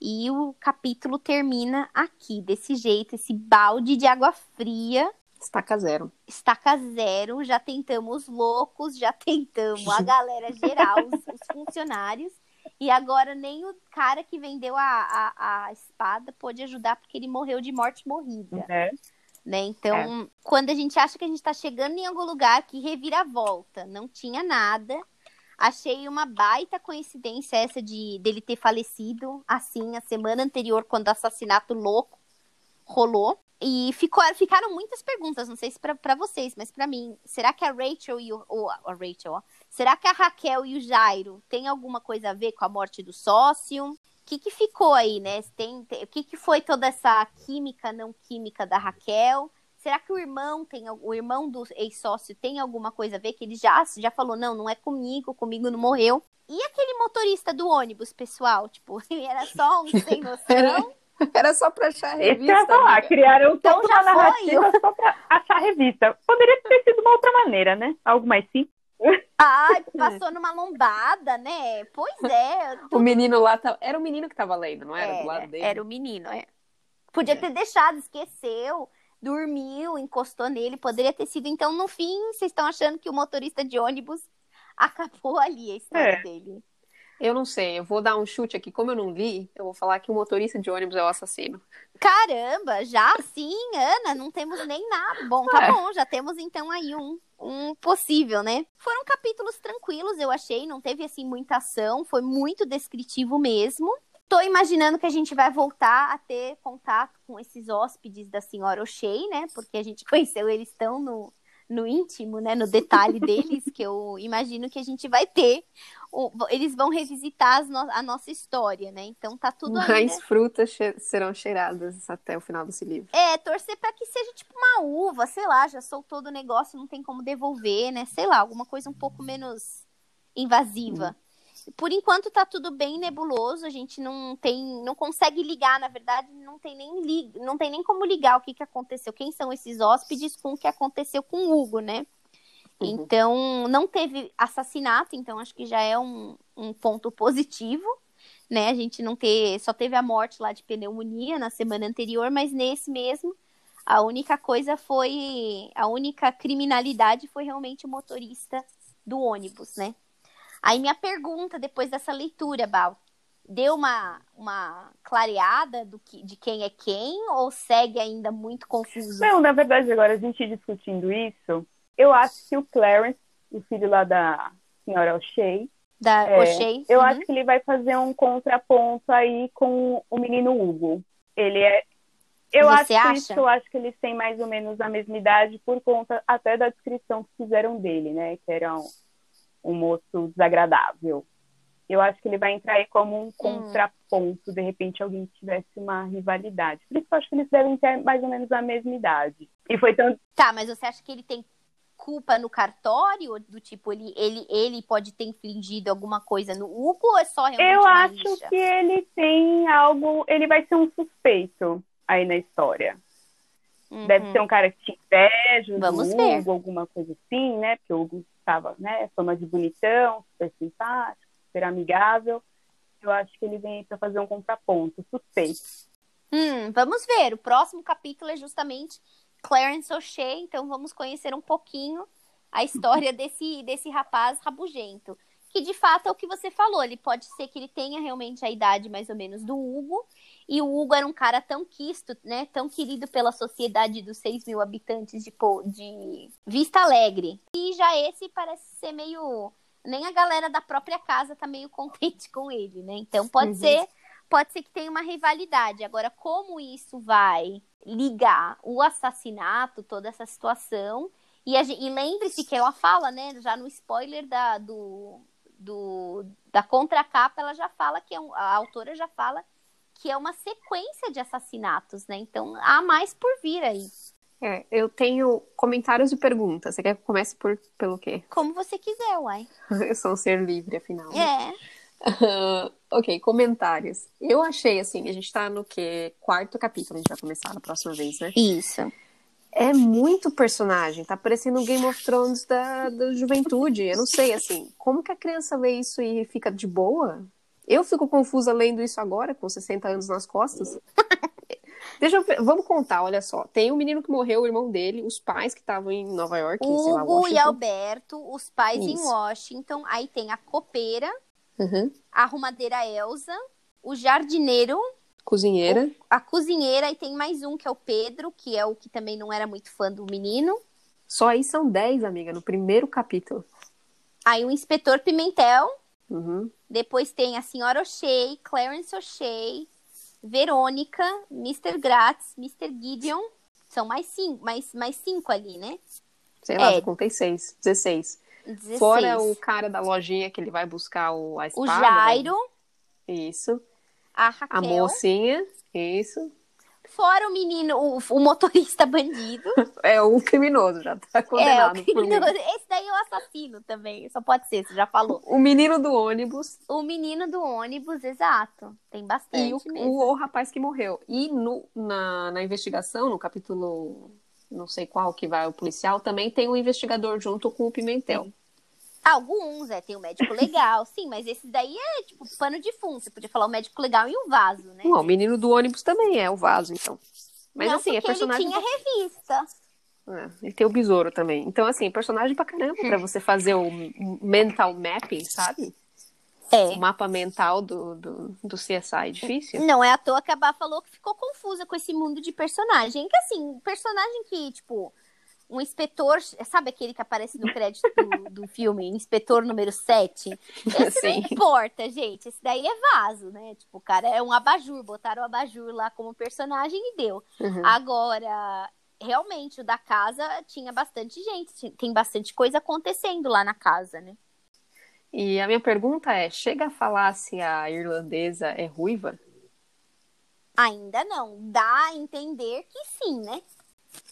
E o capítulo termina aqui, desse jeito, esse balde de água fria. Estaca zero. Estaca zero, já tentamos loucos, já tentamos a galera geral, os, os funcionários. E agora nem o cara que vendeu a, a, a espada pôde ajudar porque ele morreu de morte morrida. É né? Então, é. quando a gente acha que a gente está chegando em algum lugar que revira a volta, não tinha nada. Achei uma baita coincidência essa de dele ter falecido assim a semana anterior, quando o assassinato louco rolou. E ficou, ficaram muitas perguntas, não sei se para vocês, mas para mim, será que a Rachel e o, ou a Rachel, ó, será que a Raquel e o Jairo têm alguma coisa a ver com a morte do sócio? Que, que ficou aí, né? Tem, tem, o que, que foi toda essa química, não química da Raquel? Será que o irmão tem o irmão do ex-sócio tem alguma coisa a ver? Que ele já, já falou, não, não é comigo, comigo não morreu. E aquele motorista do ônibus, pessoal? Tipo, ele era só um sem noção. Era só pra achar a revista. Esse falar, criaram então, toda uma narrativa foi. só pra achar a revista. Poderia ter sido uma outra maneira, né? Algo mais simples. Ai, passou numa lombada, né? Pois é. O menino lá, tá... era o menino que tava lendo, não era? era do lado dele? Era o menino, é. Podia é. ter deixado, esqueceu, dormiu, encostou nele, poderia ter sido. Então, no fim, vocês estão achando que o motorista de ônibus acabou ali a história é. dele. Eu não sei, eu vou dar um chute aqui. Como eu não li, eu vou falar que o motorista de ônibus é o assassino. Caramba, já sim, Ana, não temos nem nada. Bom, tá é. bom, já temos então aí um, um possível, né? Foram capítulos tranquilos, eu achei, não teve assim muita ação, foi muito descritivo mesmo. Tô imaginando que a gente vai voltar a ter contato com esses hóspedes da senhora O'Shea, né? Porque a gente conheceu eles tão no, no íntimo, né, no detalhe deles, que eu imagino que a gente vai ter. Eles vão revisitar no a nossa história, né? Então tá tudo Mais ainda... frutas che serão cheiradas até o final desse livro. É, torcer para que seja tipo uma uva, sei lá, já soltou do negócio, não tem como devolver, né? Sei lá, alguma coisa um pouco menos invasiva. Hum. Por enquanto tá tudo bem nebuloso, a gente não tem, não consegue ligar, na verdade, não tem nem lig, não tem nem como ligar o que, que aconteceu, quem são esses hóspedes com o que aconteceu com o Hugo, né? Uhum. Então, não teve assassinato, então acho que já é um, um ponto positivo, né? A gente não ter, só teve a morte lá de pneumonia na semana anterior, mas nesse mesmo, a única coisa foi, a única criminalidade foi realmente o motorista do ônibus, né? Aí minha pergunta depois dessa leitura, Bal, deu uma, uma clareada do que, de quem é quem ou segue ainda muito confuso? Não, na verdade, agora a gente discutindo isso, eu acho que o Clarence, o filho lá da senhora O'Shea, da é, O'Shea, eu uhum. acho que ele vai fazer um contraponto aí com o menino Hugo. Ele é eu Você acho acha? que eu acho que eles têm mais ou menos a mesma idade por conta até da descrição que fizeram dele, né? Que era um, um moço desagradável. Eu acho que ele vai entrar aí como um contraponto, de repente alguém tivesse uma rivalidade. Por isso eu acho que eles devem ter mais ou menos a mesma idade. E foi tanto. Tá, mas você acha que ele tem culpa no cartório? Do tipo, ele, ele, ele pode ter infligido alguma coisa no Hugo ou é só realmente Eu acho que ele tem algo. Ele vai ser um suspeito aí na história. Deve Uhum. ser um cara que tinha inveja Vamos do ver. Hugo, alguma coisa assim, né? Porque o Hugo estava, né? Fama de bonitão, super simpático, super amigável. Eu acho que ele vem para fazer um contraponto, suspeito. Hum, vamos ver. O próximo capítulo é justamente Clarence O'Shea, então vamos conhecer um pouquinho a história desse, desse rapaz rabugento. Que de fato é o que você falou. Ele pode ser que ele tenha realmente a idade mais ou menos do Hugo. E o Hugo era um cara tão quisto, né? Tão querido pela sociedade dos 6 mil habitantes de, de Vista Alegre. E já esse parece ser meio. Nem a galera da própria casa tá meio contente com ele, né? Então pode Uhum. ser pode ser que tenha uma rivalidade. Agora, como isso vai ligar o assassinato, toda essa situação. E, e lembre-se que ela fala, né, já no spoiler da, do, do, da contracapa, ela já fala que é um- a autora já fala que é uma sequência de assassinatos, né? Então há mais por vir aí. É, eu tenho comentários e perguntas. Você quer que eu comece por, pelo quê? Como você quiser, uai. Eu sou um ser livre, afinal. né? É. ok, comentários. Eu achei, assim, a gente tá no quê? Quarto capítulo, a gente vai começar na próxima vez, né? Isso. É muito personagem, tá parecendo um Game of Thrones da, da juventude. Eu não sei, assim, como que a criança lê isso e fica de boa? Eu fico confusa lendo isso agora, com 60 anos nas costas. Deixa eu, vamos contar, olha só. Tem um menino que morreu, o irmão dele, os pais que estavam em Nova York, sei lá, Hugo e. Alberto, os pais em Isso. Washington. Aí tem a copeira, Uhum. a arrumadeira Elsa, o jardineiro, Cozinheira. a cozinheira e tem mais um que é o Pedro, que é o que também não era muito fã do menino. Só aí são 10, amiga, no primeiro capítulo. Aí o inspetor Pimentel, Uhum. depois tem a senhora O'Shea, Clarence O'Shea, Verônica, Mr. Gratz, Mr. Gideon. São mais cinco, mais, mais cinco ali, né? Sei lá, É. eu contei 6, 16. 16. Fora o cara da lojinha que ele vai buscar o, a o espada. Jairo, né? Isso. a Raquel. A mocinha. Isso. Fora o menino, o, o motorista bandido. É o criminoso, já tá é, condenado mim. criminoso. Esse daí é o assassino também. Só pode ser, você já falou. O menino do ônibus O menino do ônibus, exato. Tem bastante e o, o, o rapaz que morreu. E no, na, na investigação, no capítulo não sei qual que vai o policial, também tem um investigador junto com o Pimentel. Alguns, é, tem o médico legal, sim, mas esse daí é tipo pano de fundo. Você podia falar o médico legal e o vaso, né? Não, o menino do ônibus também é o vaso, então. Mas Não, assim, é personagem. Ele tinha revista. É, ele tem o besouro também. Então, assim, personagem pra caramba pra você fazer o mental mapping, sabe? O É. mapa mental do, do, do CSI. Difícil. Não é à toa que a Bá falou que ficou confusa com esse mundo de personagem. Que assim, personagem que, tipo, um inspetor, sabe aquele que aparece no crédito do, do filme, inspetor número 7? Esse Sim. não importa, gente. Esse daí é vaso, né? Tipo, o cara é um abajur, botaram o abajur lá como personagem e deu. Uhum. Agora, realmente, o da casa tinha bastante gente, tem bastante coisa acontecendo lá na casa, né? E a minha pergunta é: chega a falar se a irlandesa é ruiva? Ainda não. Dá a entender que sim, né?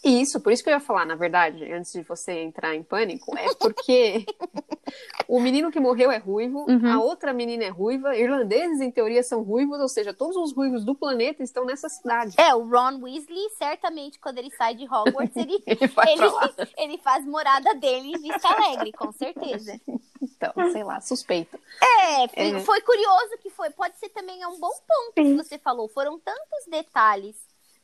Isso, por isso que eu ia falar, na verdade, antes de você entrar em pânico, é porque o menino que morreu é ruivo, Uhum. a outra menina é ruiva, irlandeses em teoria são ruivos, ou seja, todos os ruivos do planeta estão nessa cidade. É, o Ron Weasley, certamente, quando ele sai de Hogwarts, ele, Ele ele faz morada dele em Vista Alegre, com certeza. Então, sei lá, suspeito. É, foi, É. foi curioso que foi. Pode ser também é um bom ponto que você falou. Foram tantos detalhes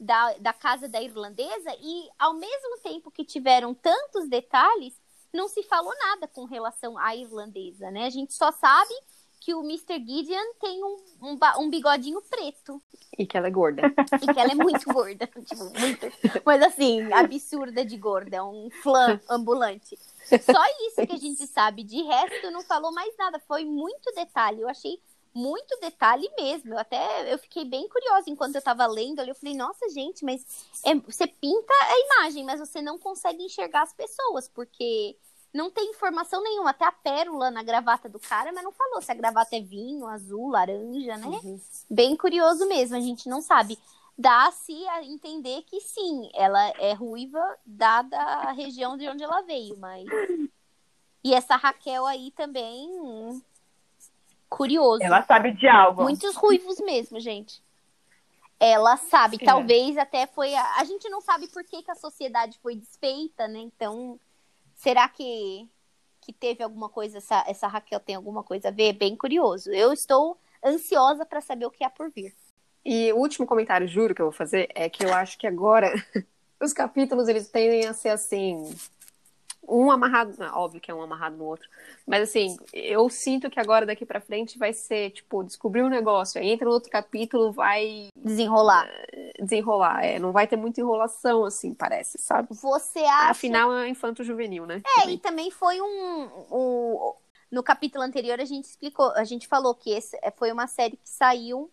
da, da casa da irlandesa e, ao mesmo tempo que tiveram tantos detalhes, não se falou nada com relação à irlandesa, né? A gente só sabe que o Mr. Gideon tem um, um, um bigodinho preto E que ela é gorda. e que ela é muito gorda. tipo, muito. Mas assim, absurda de gorda. É um flan ambulante. Só isso que a gente sabe. De resto, não falou mais nada. Foi muito detalhe. Eu achei muito detalhe mesmo. Eu até eu fiquei bem curiosa enquanto eu tava lendo ali. Eu falei, nossa, gente, mas é- você pinta a imagem, mas você não consegue enxergar as pessoas, porque não tem informação nenhuma. Até a pérola na gravata do cara, mas não falou se a gravata é vinho, azul, laranja, né? Uhum. Bem curioso mesmo, a gente não sabe. Dá-se a entender que sim, ela é ruiva, dada a região de onde ela veio, mas. E essa Raquel aí também. Curioso. Ela sabe de algo. Muitos ruivos mesmo, gente. Ela sabe, É. talvez até foi. A... a gente não sabe por que, que a sociedade foi desfeita, né? Então, será que, que teve alguma coisa? Essa, essa Raquel tem alguma coisa a ver? Bem curioso. Eu estou ansiosa para saber o que há por vir. E o último comentário, juro que eu vou fazer, é que eu acho que agora os capítulos eles tendem a ser assim, um amarrado, óbvio que é um amarrado no outro, mas assim, eu sinto que agora daqui pra frente vai ser, tipo, descobrir um negócio, aí entra no outro capítulo, vai Desenrolar. desenrolar, é, não vai ter muita enrolação assim, parece, sabe? Você acha. Afinal é infanto juvenil, né? É, e também foi um, um- No capítulo anterior a gente explicou, a gente falou que esse é, foi uma série que saiu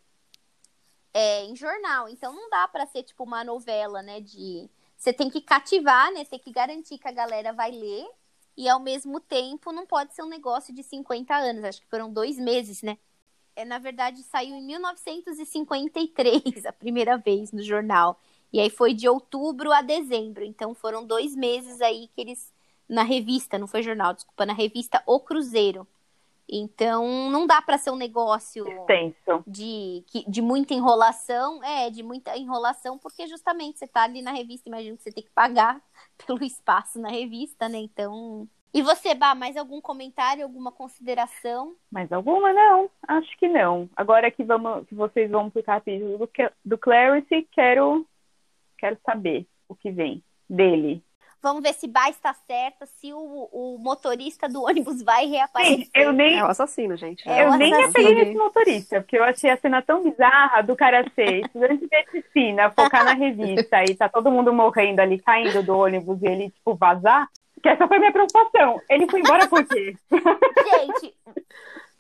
é, em jornal. Então não dá pra ser tipo uma novela, né? De. Você tem que cativar, né? Tem que garantir que a galera vai ler. E ao mesmo tempo não pode ser um negócio de 50 anos. Acho que foram dois meses, né? É, na verdade, saiu em 1953 a primeira vez no jornal. E aí foi de outubro a dezembro. Então foram dois meses aí que eles. Na revista, não foi jornal, desculpa, na revista O Cruzeiro. Então não dá pra ser um negócio Extenso. de, de muita enrolação. É, de muita enrolação, porque justamente você tá ali na revista, imagino que você tem que pagar pelo espaço na revista, né? Então. E você, Bá, mais algum comentário, alguma consideração? Mais alguma? Não, acho que não. Agora que, vamos, que vocês vão pro capítulo do, do Clarity, quero, quero saber o que vem dele. Vamos ver se Bá está certa, se o, o motorista do ônibus vai reaparecer. Gente, eu nem, É o assassino, gente. É eu nem apeguei nesse motorista, porque eu achei a cena tão bizarra do cara ser estudante de medicina, focar na revista e tá todo mundo morrendo ali, caindo do ônibus e ele, tipo, vazar. Que essa foi a minha preocupação. Ele foi embora por quê? Gente,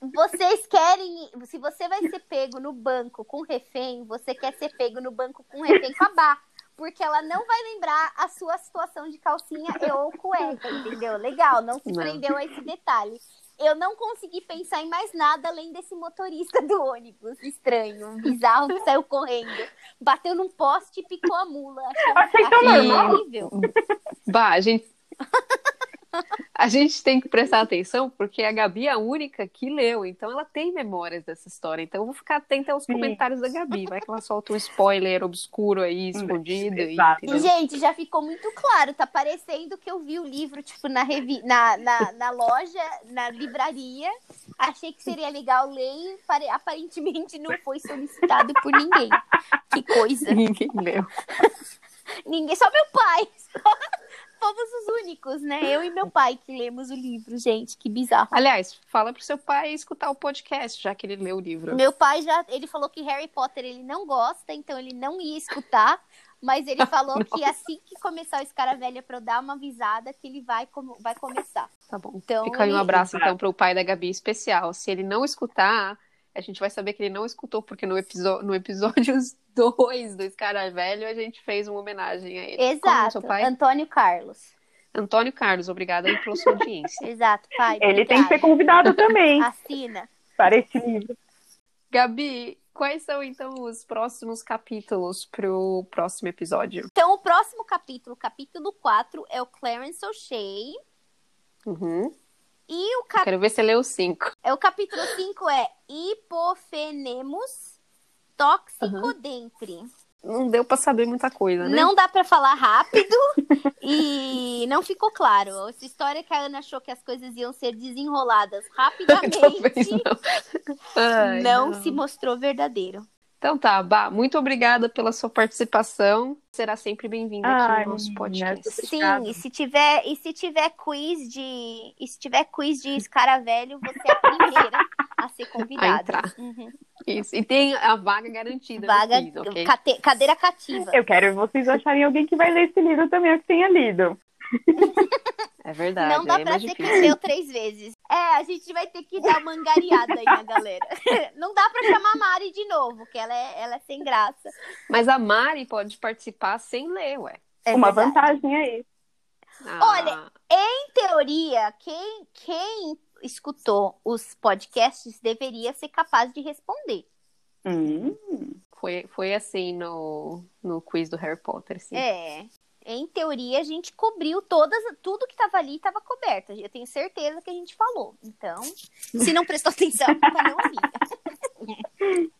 vocês querem. Se você vai ser pego no banco com refém, você quer ser pego no banco com refém com a Bá. Porque ela não vai lembrar a sua situação de calcinha e ou cueca, entendeu? Legal, não se Não. prendeu a esse detalhe. Eu não consegui pensar em mais nada além desse motorista do ônibus estranho, bizarro, que saiu correndo. Bateu num poste e picou a mula. Achei tão achei normal. horrível. Bah, a gente. A gente tem que prestar atenção porque a Gabi é a única que leu, então ela tem memórias dessa história. Então eu vou ficar atenta aos Sim. comentários da Gabi. Vai que ela solta um spoiler obscuro aí, escondido. e- Exato. Gente, já ficou muito claro. Tá parecendo que eu vi o livro, tipo, na, revi... na, na, na loja, na livraria. Achei que seria legal ler e pare- aparentemente não foi solicitado por ninguém. Que coisa. Ninguém leu. Ninguém, só meu pai. Só... Fomos os únicos, né? Eu e meu pai que lemos o livro, gente. Que bizarro. Aliás, fala pro seu pai escutar o podcast, já que ele leu o livro. Meu pai já, ele falou que Harry Potter ele não gosta, então ele não ia escutar, mas ele falou que assim que começar o Escaravelha pra eu dar uma avisada que ele vai, com- vai começar. Tá bom. Então, Fica aí um ele- abraço, então, pro pai da Gabi especial. Se ele não escutar, a gente vai saber que ele não escutou, porque no, episo- no episódio 2 do Escaravelho a gente fez uma homenagem a ele. É o Exato? Antônio Carlos. Antônio Carlos, obrigada aí pela sua audiência. Exato, pai. Ele tem que ser obrigada. convidado também Assina. para esse livro. Gabi, quais são então os próximos capítulos pro próximo episódio? Então, o próximo capítulo, capítulo 4, é o Clarence O'Shea. Uhum. E o, cap... Quero ver se leu cinco. é, o capítulo 5 é Hipofenemos Toxicodentri. Não deu pra saber muita coisa, né? Não dá pra falar rápido e não ficou claro. Essa história que a Ana achou que as coisas iam ser desenroladas rapidamente não. Ai, não se mostrou verdadeiro. Então tá, Bá, muito obrigada pela sua participação. Será sempre bem-vinda aqui no nosso podcast. Sim, e se tiver, e se tiver quiz de, e se tiver quiz de escaravelho, você é a primeira a ser convidada. A entrar. Uhum. Isso. E tem a vaga garantida. Vaga, quiz, ok? cate- cadeira cativa. Eu quero vocês acharem alguém que vai ler esse livro também, que tenha lido. É verdade. Não dá é pra ser que leu três vezes. É, a gente vai ter que dar uma angariada aí na galera. Não dá pra chamar a Mari de novo, que ela é, ela é sem graça. Mas a Mari pode participar sem ler, ué. É Uma verdade. vantagem aí. Ah, Olha, Em teoria, teoria, quem, quem escutou os podcasts deveria ser capaz de responder. Hum, Foi, foi assim no, no quiz do Harry Potter, sim. É. Em teoria, a gente cobriu todas, tudo que estava ali estava coberto. Eu tenho certeza que a gente falou. Então, se não prestou atenção, culpa não minha.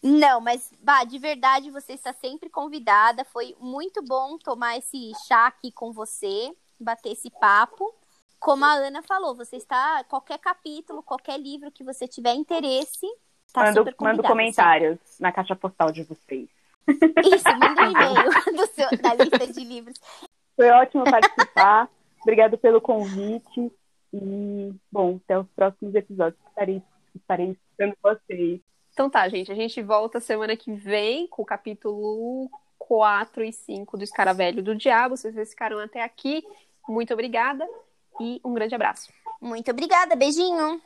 Não, mas, Bah, de verdade, você está sempre convidada. Foi muito bom tomar esse chá aqui com você, bater esse papo. Como a Ana falou, você está. Qualquer capítulo, qualquer livro que você tiver interesse, tá mando, super mando convidada, comentários na caixa postal de vocês. Isso, manda um e-mail do seu- da lista de livros. Foi ótimo participar. Obrigado pelo convite. E, bom, até os próximos episódios. Estarei, estarei escutando vocês. Então tá, gente. A gente volta semana que vem com o capítulo 4 e 5 do Escaravelho do Diabo. Se vocês ficaram até aqui, muito obrigada e um grande abraço. Muito obrigada, beijinho.